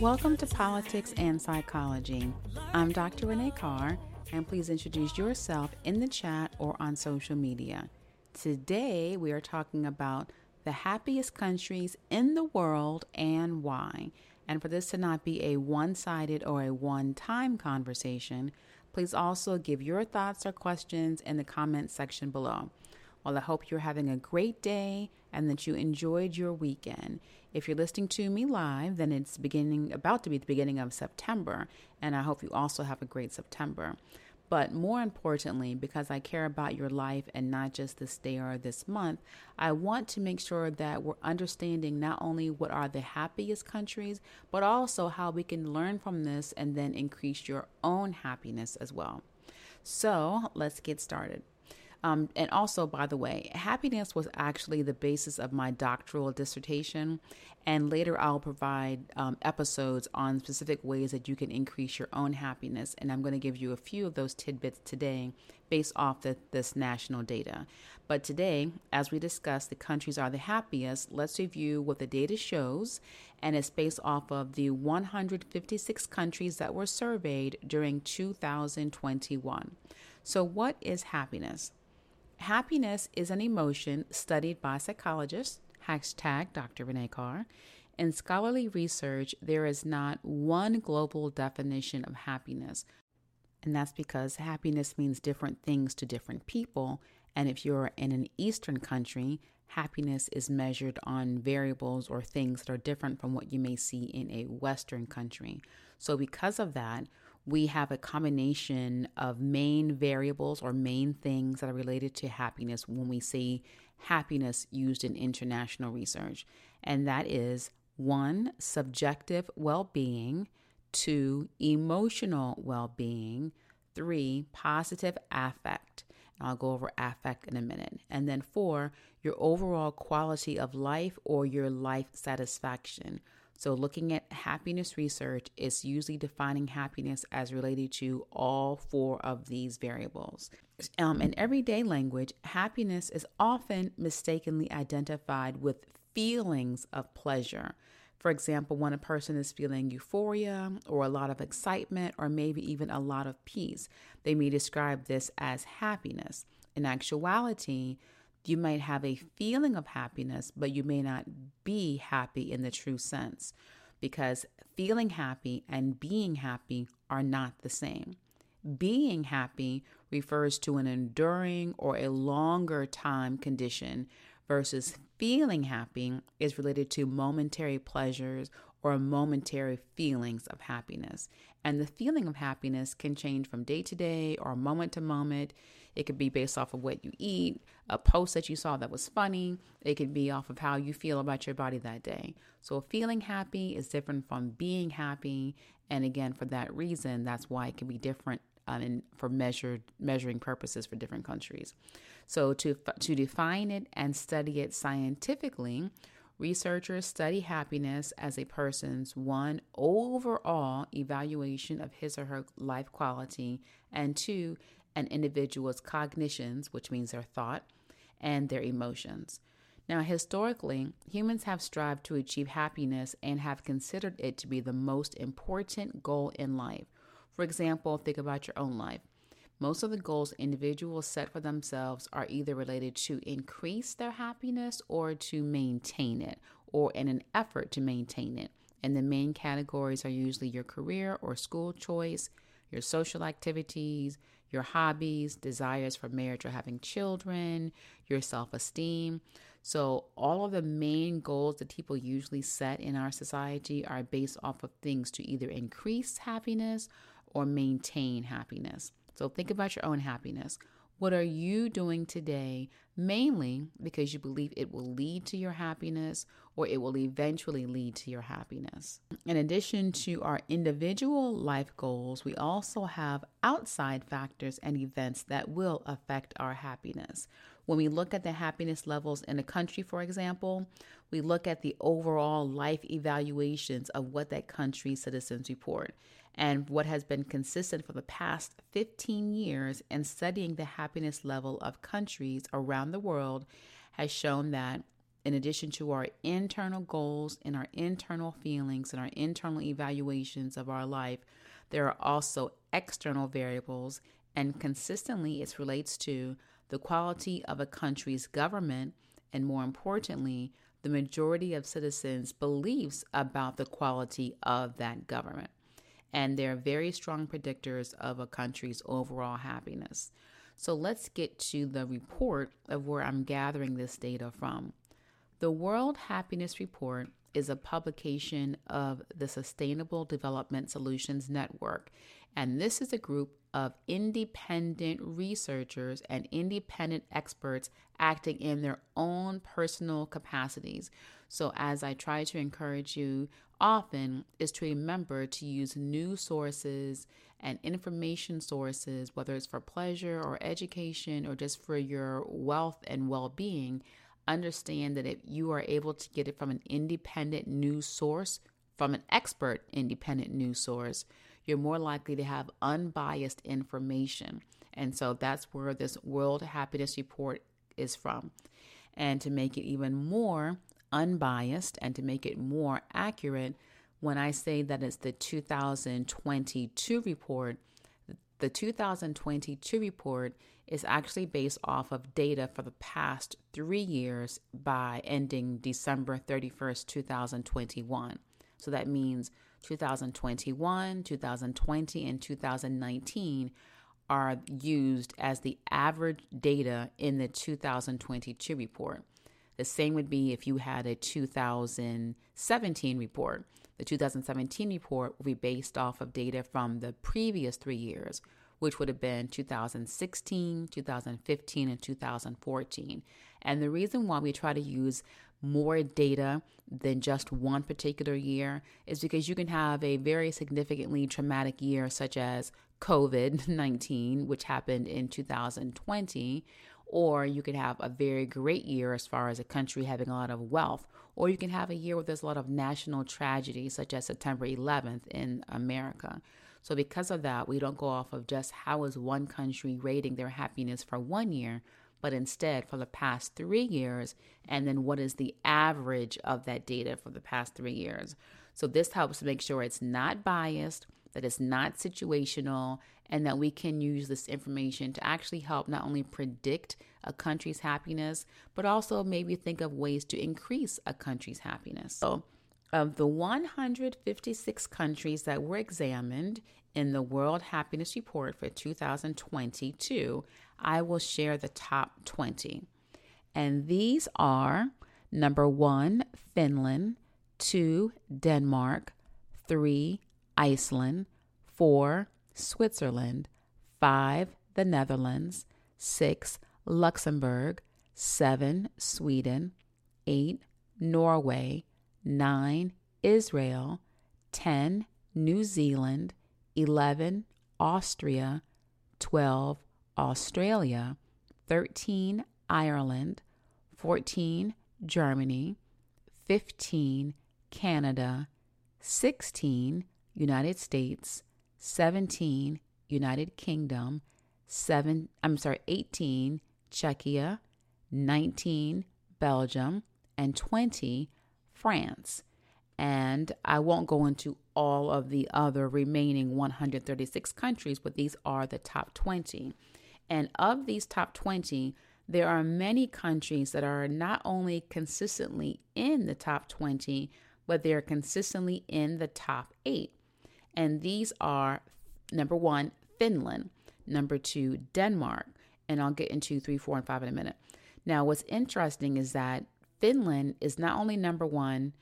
Welcome to Politics and Psychology. I'm Dr. Renee Carr, and please introduce yourself in the chat or on social media. Today, we are talking about the happiest countries in the world and why. And for this to not be a one sided or a one time conversation, please also give your thoughts or questions in the comment section below. Well, I hope you're having a great day and that you enjoyed your weekend. If you're listening to me live, then it's beginning about to be the beginning of September, and I hope you also have a great September. But more importantly, because I care about your life and not just this day or this month, I want to make sure that we're understanding not only what are the happiest countries, but also how we can learn from this and then increase your own happiness as well. So let's get started. Um, and also, by the way, happiness was actually the basis of my doctoral dissertation. And later, I'll provide um, episodes on specific ways that you can increase your own happiness. And I'm going to give you a few of those tidbits today based off the, this national data. But today, as we discuss the countries are the happiest, let's review what the data shows. And it's based off of the 156 countries that were surveyed during 2021. So, what is happiness? Happiness is an emotion studied by psychologists, hashtag Dr. Renee Carr. In scholarly research, there is not one global definition of happiness. And that's because happiness means different things to different people. And if you're in an Eastern country, happiness is measured on variables or things that are different from what you may see in a Western country. So, because of that, we have a combination of main variables or main things that are related to happiness when we say happiness used in international research. And that is one, subjective well being, two, emotional well being, three, positive affect. And I'll go over affect in a minute. And then four, your overall quality of life or your life satisfaction. So, looking at happiness research is usually defining happiness as related to all four of these variables. Um, in everyday language, happiness is often mistakenly identified with feelings of pleasure. For example, when a person is feeling euphoria or a lot of excitement or maybe even a lot of peace, they may describe this as happiness. In actuality, you might have a feeling of happiness, but you may not be happy in the true sense because feeling happy and being happy are not the same. Being happy refers to an enduring or a longer time condition, versus feeling happy is related to momentary pleasures or momentary feelings of happiness. And the feeling of happiness can change from day to day or moment to moment. It could be based off of what you eat, a post that you saw that was funny. It could be off of how you feel about your body that day. So, feeling happy is different from being happy. And again, for that reason, that's why it can be different um, for measured measuring purposes for different countries. So, to, to define it and study it scientifically, Researchers study happiness as a person's one overall evaluation of his or her life quality, and two, an individual's cognitions, which means their thought, and their emotions. Now, historically, humans have strived to achieve happiness and have considered it to be the most important goal in life. For example, think about your own life. Most of the goals individuals set for themselves are either related to increase their happiness or to maintain it, or in an effort to maintain it. And the main categories are usually your career or school choice, your social activities, your hobbies, desires for marriage or having children, your self esteem. So, all of the main goals that people usually set in our society are based off of things to either increase happiness or maintain happiness. So think about your own happiness. What are you doing today mainly because you believe it will lead to your happiness or it will eventually lead to your happiness? In addition to our individual life goals, we also have outside factors and events that will affect our happiness. When we look at the happiness levels in a country, for example, we look at the overall life evaluations of what that country's citizens report. And what has been consistent for the past 15 years in studying the happiness level of countries around the world has shown that in addition to our internal goals and our internal feelings and our internal evaluations of our life, there are also external variables, and consistently it relates to the quality of a country's government, and more importantly, the majority of citizens' beliefs about the quality of that government. And they're very strong predictors of a country's overall happiness. So let's get to the report of where I'm gathering this data from. The World Happiness Report is a publication of the Sustainable Development Solutions Network, and this is a group of independent researchers and independent experts acting in their own personal capacities. So, as I try to encourage you often, is to remember to use new sources and information sources, whether it's for pleasure or education or just for your wealth and well being. Understand that if you are able to get it from an independent news source, from an expert independent news source, you're more likely to have unbiased information. And so that's where this World Happiness Report is from. And to make it even more unbiased and to make it more accurate, when I say that it's the 2022 report, the 2022 report is actually based off of data for the past three years by ending December 31st, 2021. So that means 2021, 2020, and 2019 are used as the average data in the 2022 report. The same would be if you had a 2017 report. The 2017 report will be based off of data from the previous three years, which would have been 2016, 2015, and 2014. And the reason why we try to use more data than just one particular year is because you can have a very significantly traumatic year, such as COVID 19, which happened in 2020, or you could have a very great year as far as a country having a lot of wealth, or you can have a year where there's a lot of national tragedy, such as September 11th in America. So, because of that, we don't go off of just how is one country rating their happiness for one year, but instead for the past three years, and then what is the average of that data for the past three years. So, this helps to make sure it's not biased, that it's not situational, and that we can use this information to actually help not only predict a country's happiness, but also maybe think of ways to increase a country's happiness. So, of the 156 countries that were examined in the World Happiness Report for 2022, I will share the top 20. And these are number one, Finland, two, Denmark, three, Iceland, four, Switzerland, five, the Netherlands, six, Luxembourg, seven, Sweden, eight, Norway, nine, Israel, 10, New Zealand, 11, Austria, 12, Australia, 13, Ireland, 14, Germany, 15, Canada, 16, United States, 17, United Kingdom, 7, I'm sorry, 18, Czechia, 19, Belgium, and 20, France. And I won't go into all of the other remaining 136 countries, but these are the top 20. And of these top 20, there are many countries that are not only consistently in the top 20, but they're consistently in the top eight. And these are number one, Finland, number two, Denmark, and I'll get into three, four, and five in a minute. Now, what's interesting is that Finland is not only number one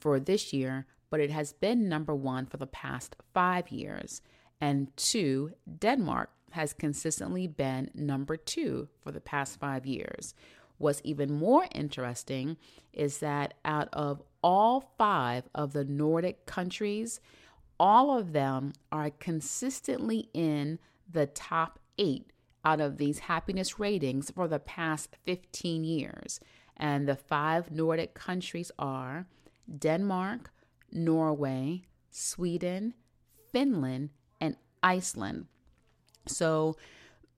for this year, but it has been number one for the past five years. And two, Denmark has consistently been number two for the past five years. What's even more interesting is that out of all five of the Nordic countries, all of them are consistently in the top eight out of these happiness ratings for the past 15 years. And the five Nordic countries are Denmark, Norway, Sweden, Finland, and Iceland. So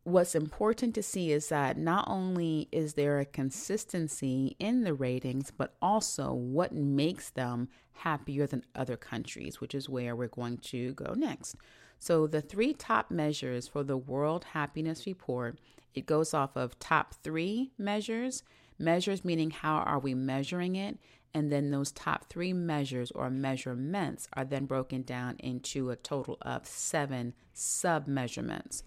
what's important to see is that not only is there a consistency in the ratings, but also what makes them happier than other countries, which is where we're going to go next. So the three top measures for the World Happiness Report, it goes off of top 3 measures, measures meaning how are we measuring it, and then those top 3 measures or measurements are then broken down into a total of 7 sub measurements.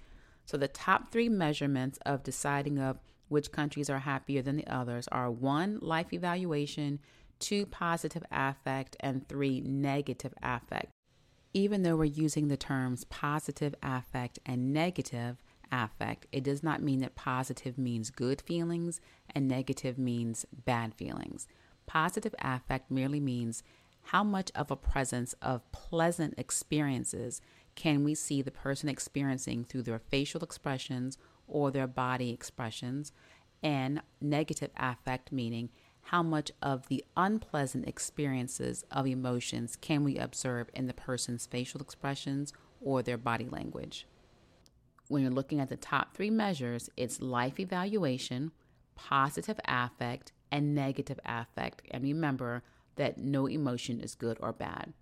So the top 3 measurements of deciding of which countries are happier than the others are 1 life evaluation, 2 positive affect and 3 negative affect even though we're using the terms positive affect and negative affect, it does not mean that positive means good feelings and negative means bad feelings. Positive affect merely means how much of a presence of pleasant experiences can we see the person experiencing through their facial expressions or their body expressions, and negative affect meaning how much of the unpleasant experiences of emotions can we observe in the person's facial expressions or their body language. When you're looking at the top three measures, it's life evaluation, positive affect, and negative affect. And remember that no emotion is good or bad.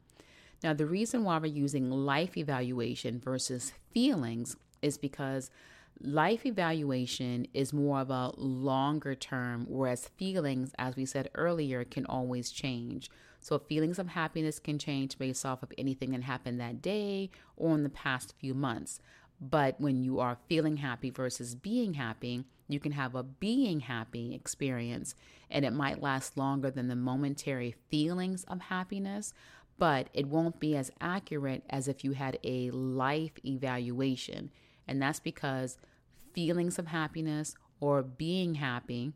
Now, the reason why we're using life evaluation versus feelings is because Life evaluation is more of a longer term, whereas feelings, as we said earlier, can always change. So, feelings of happiness can change based off of anything that happened that day or in the past few months. But when you are feeling happy versus being happy, you can have a being happy experience and it might last longer than the momentary feelings of happiness, but it won't be as accurate as if you had a life evaluation. And that's because feelings of happiness or being happy,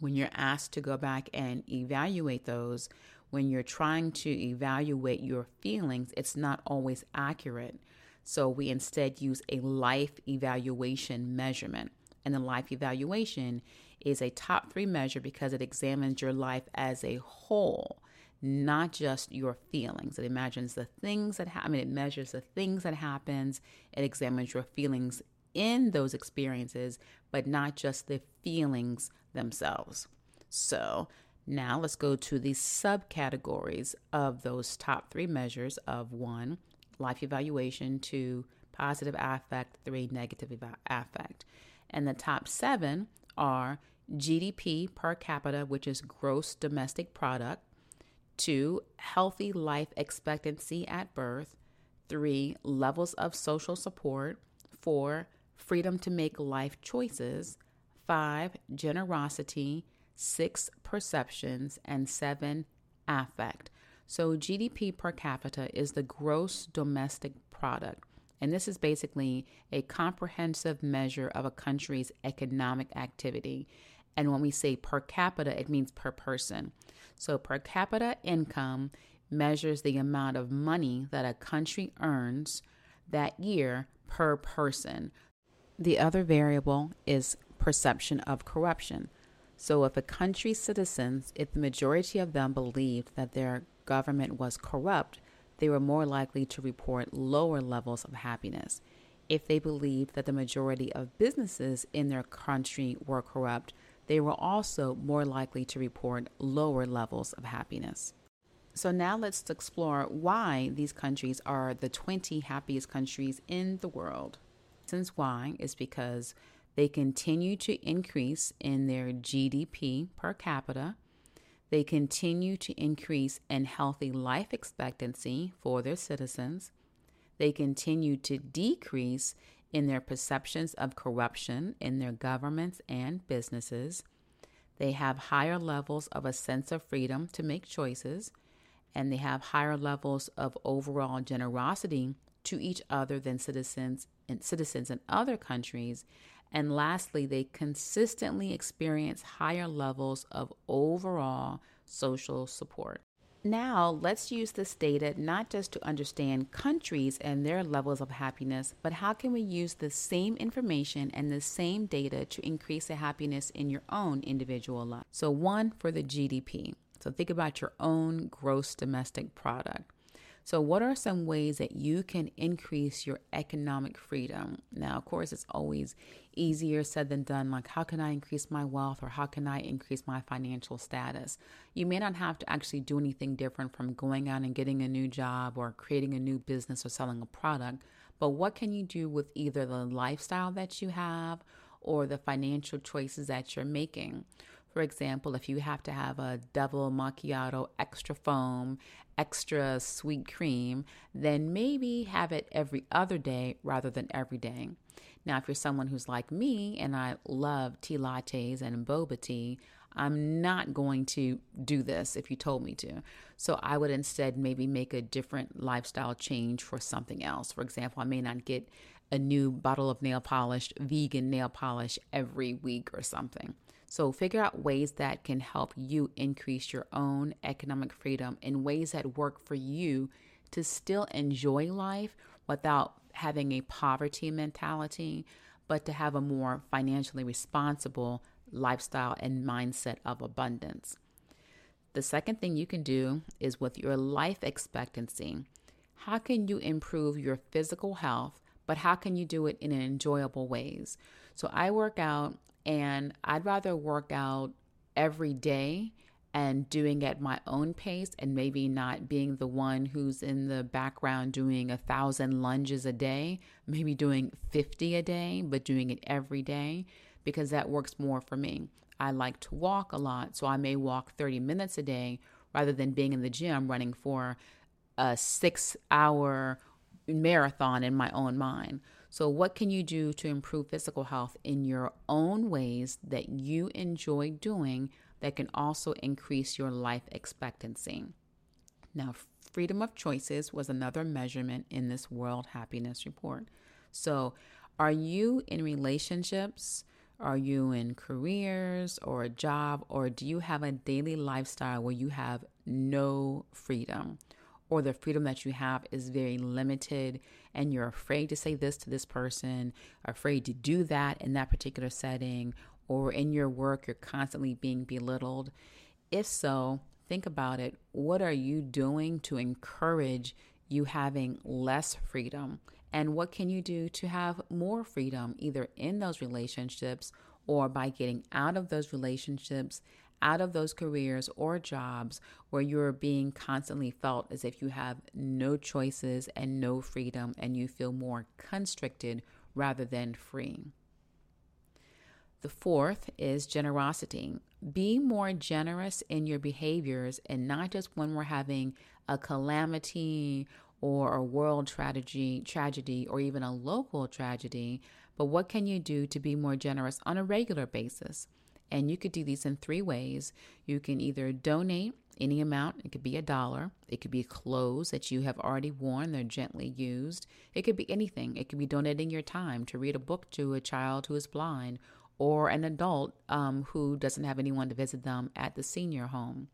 when you're asked to go back and evaluate those, when you're trying to evaluate your feelings, it's not always accurate. So we instead use a life evaluation measurement. And the life evaluation is a top three measure because it examines your life as a whole, not just your feelings. It imagines the things that happen, I mean, it measures the things that happens, it examines your feelings in those experiences, but not just the feelings themselves. So now let's go to the subcategories of those top three measures of one, life evaluation, two, positive affect, three, negative affect. And the top seven are GDP per capita, which is gross domestic product, two, healthy life expectancy at birth, three, levels of social support, four, freedom to make life choices, five, generosity, six, perceptions, and seven, affect. So, GDP per capita is the gross domestic product. And this is basically a comprehensive measure of a country's economic activity. And when we say per capita, it means per person. So, per capita income measures the amount of money that a country earns that year per person. The other variable is perception of corruption. So, if a country's citizens, if the majority of them believed that their government was corrupt, they were more likely to report lower levels of happiness. If they believed that the majority of businesses in their country were corrupt, they were also more likely to report lower levels of happiness. So, now let's explore why these countries are the 20 happiest countries in the world Since why is because they continue to increase in their GDP per capita. They continue to increase in healthy life expectancy for their citizens. They continue to decrease in their perceptions of corruption in their governments and businesses. They have higher levels of a sense of freedom to make choices, and they have higher levels of overall generosity to each other than citizens and citizens in other countries. And lastly, they consistently experience higher levels of overall social support. Now, let's use this data not just to understand countries and their levels of happiness, but how can we use the same information and the same data to increase the happiness in your own individual life? So, one for the GDP. So, think about your own gross domestic product. So, what are some ways that you can increase your economic freedom? Now, of course, it's always easier said than done. Like, how can I increase my wealth or how can I increase my financial status? You may not have to actually do anything different from going out and getting a new job or creating a new business or selling a product. But what can you do with either the lifestyle that you have or the financial choices that you're making? For example, if you have to have a double macchiato, extra foam, extra sweet cream, then maybe have it every other day rather than every day. Now, if you're someone who's like me and I love tea lattes and boba tea, I'm not going to do this if you told me to. So I would instead maybe make a different lifestyle change for something else. For example, I may not get a new bottle of nail polish, vegan nail polish every week or something. So figure out ways that can help you increase your own economic freedom in ways that work for you to still enjoy life without having a poverty mentality, but to have a more financially responsible lifestyle and mindset of abundance. The second thing you can do is with your life expectancy. How can you improve your physical health, but how can you do it in enjoyable ways? So I work out and I'd rather work out every day and doing at my own pace and maybe not being the one who's in the background doing a thousand lunges a day, maybe doing 50 a day, but doing it every day because that works more for me. I like to walk a lot, so I may walk 30 minutes a day rather than being in the gym running for a six hour marathon in my own mind. So, what can you do to improve physical health in your own ways that you enjoy doing that can also increase your life expectancy? Now, freedom of choices was another measurement in this World Happiness Report. So, are you in relationships? Are you in careers or a job? Or do you have a daily lifestyle where you have no freedom? Or the freedom that you have is very limited and you're afraid to say this to this person, afraid to do that in that particular setting, or in your work, you're constantly being belittled. If so, think about it. What are you doing to encourage you having less freedom? And what can you do to have more freedom, either in those relationships or by getting out of those relationships out of those careers or jobs where you're being constantly felt as if you have no choices and no freedom and you feel more constricted rather than free. The fourth is generosity. Be more generous in your behaviors and not just when we're having a calamity or a world tragedy, tragedy or even a local tragedy, but what can you do to be more generous on a regular basis? And you could do these in three ways. You can either donate any amount, it could be a dollar, it could be clothes that you have already worn, they're gently used. It could be anything. It could be donating your time to read a book to a child who is blind or an adult um, who doesn't have anyone to visit them at the senior home.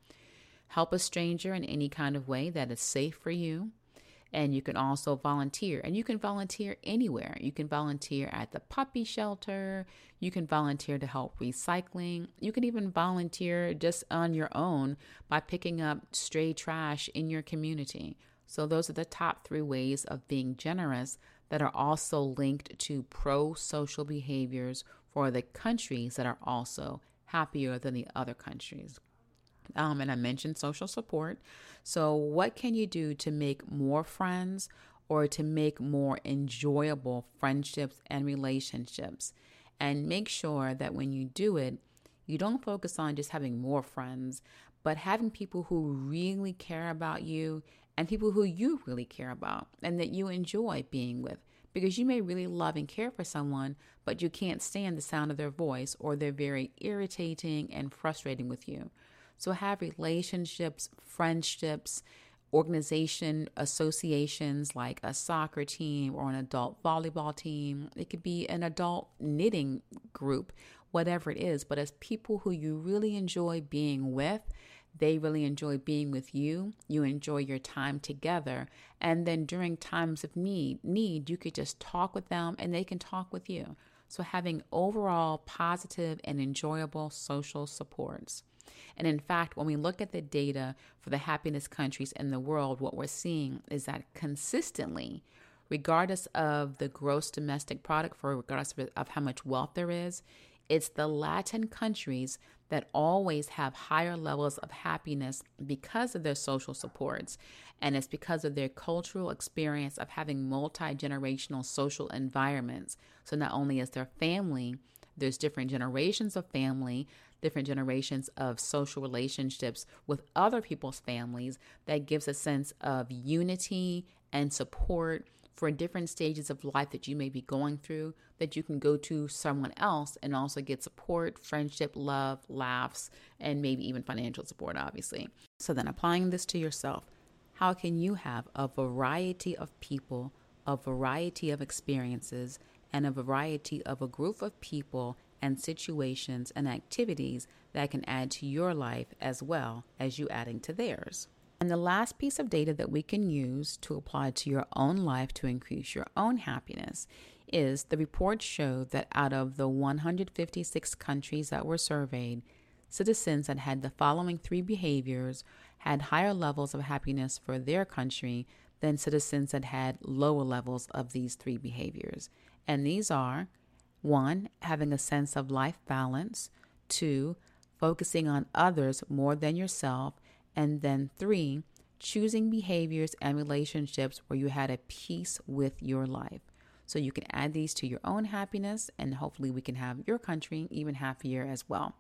Help a stranger in any kind of way that is safe for you. And you can also volunteer. And you can volunteer anywhere. You can volunteer at the puppy shelter. You can volunteer to help recycling. You can even volunteer just on your own by picking up stray trash in your community. So, those are the top three ways of being generous that are also linked to pro social behaviors for the countries that are also happier than the other countries. Um, and I mentioned social support. So, what can you do to make more friends or to make more enjoyable friendships and relationships? And make sure that when you do it, you don't focus on just having more friends, but having people who really care about you and people who you really care about and that you enjoy being with. Because you may really love and care for someone, but you can't stand the sound of their voice or they're very irritating and frustrating with you. So have relationships, friendships, organization associations like a soccer team or an adult volleyball team. It could be an adult knitting group, whatever it is. But as people who you really enjoy being with, they really enjoy being with you. You enjoy your time together. And then during times of need, need, you could just talk with them and they can talk with you. So having overall positive and enjoyable social supports. And in fact, when we look at the data for the happiness countries in the world, what we're seeing is that consistently, regardless of the gross domestic product, for regardless of how much wealth there is, it's the Latin countries that always have higher levels of happiness because of their social supports. And it's because of their cultural experience of having multi generational social environments. So not only is their family, there's different generations of family, different generations of social relationships with other people's families that gives a sense of unity and support for different stages of life that you may be going through that you can go to someone else and also get support, friendship, love, laughs, and maybe even financial support, obviously. So, then applying this to yourself, how can you have a variety of people, a variety of experiences, and a variety of a group of people and situations and activities that can add to your life as well as you adding to theirs? And the last piece of data that we can use to apply to your own life to increase your own happiness is the report showed that out of the 156 countries that were surveyed, citizens that had the following three behaviors had higher levels of happiness for their country than citizens that had lower levels of these three behaviors. And these are one, having a sense of life balance, two, focusing on others more than yourself, and then three, choosing behaviors and relationships where you had a peace with your life. So you can add these to your own happiness, and hopefully, we can have your country even happier as well.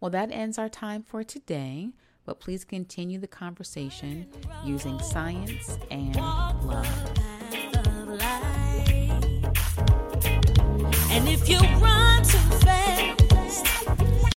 Well, that ends our time for today, but please continue the conversation using science and love. And if you run too fast,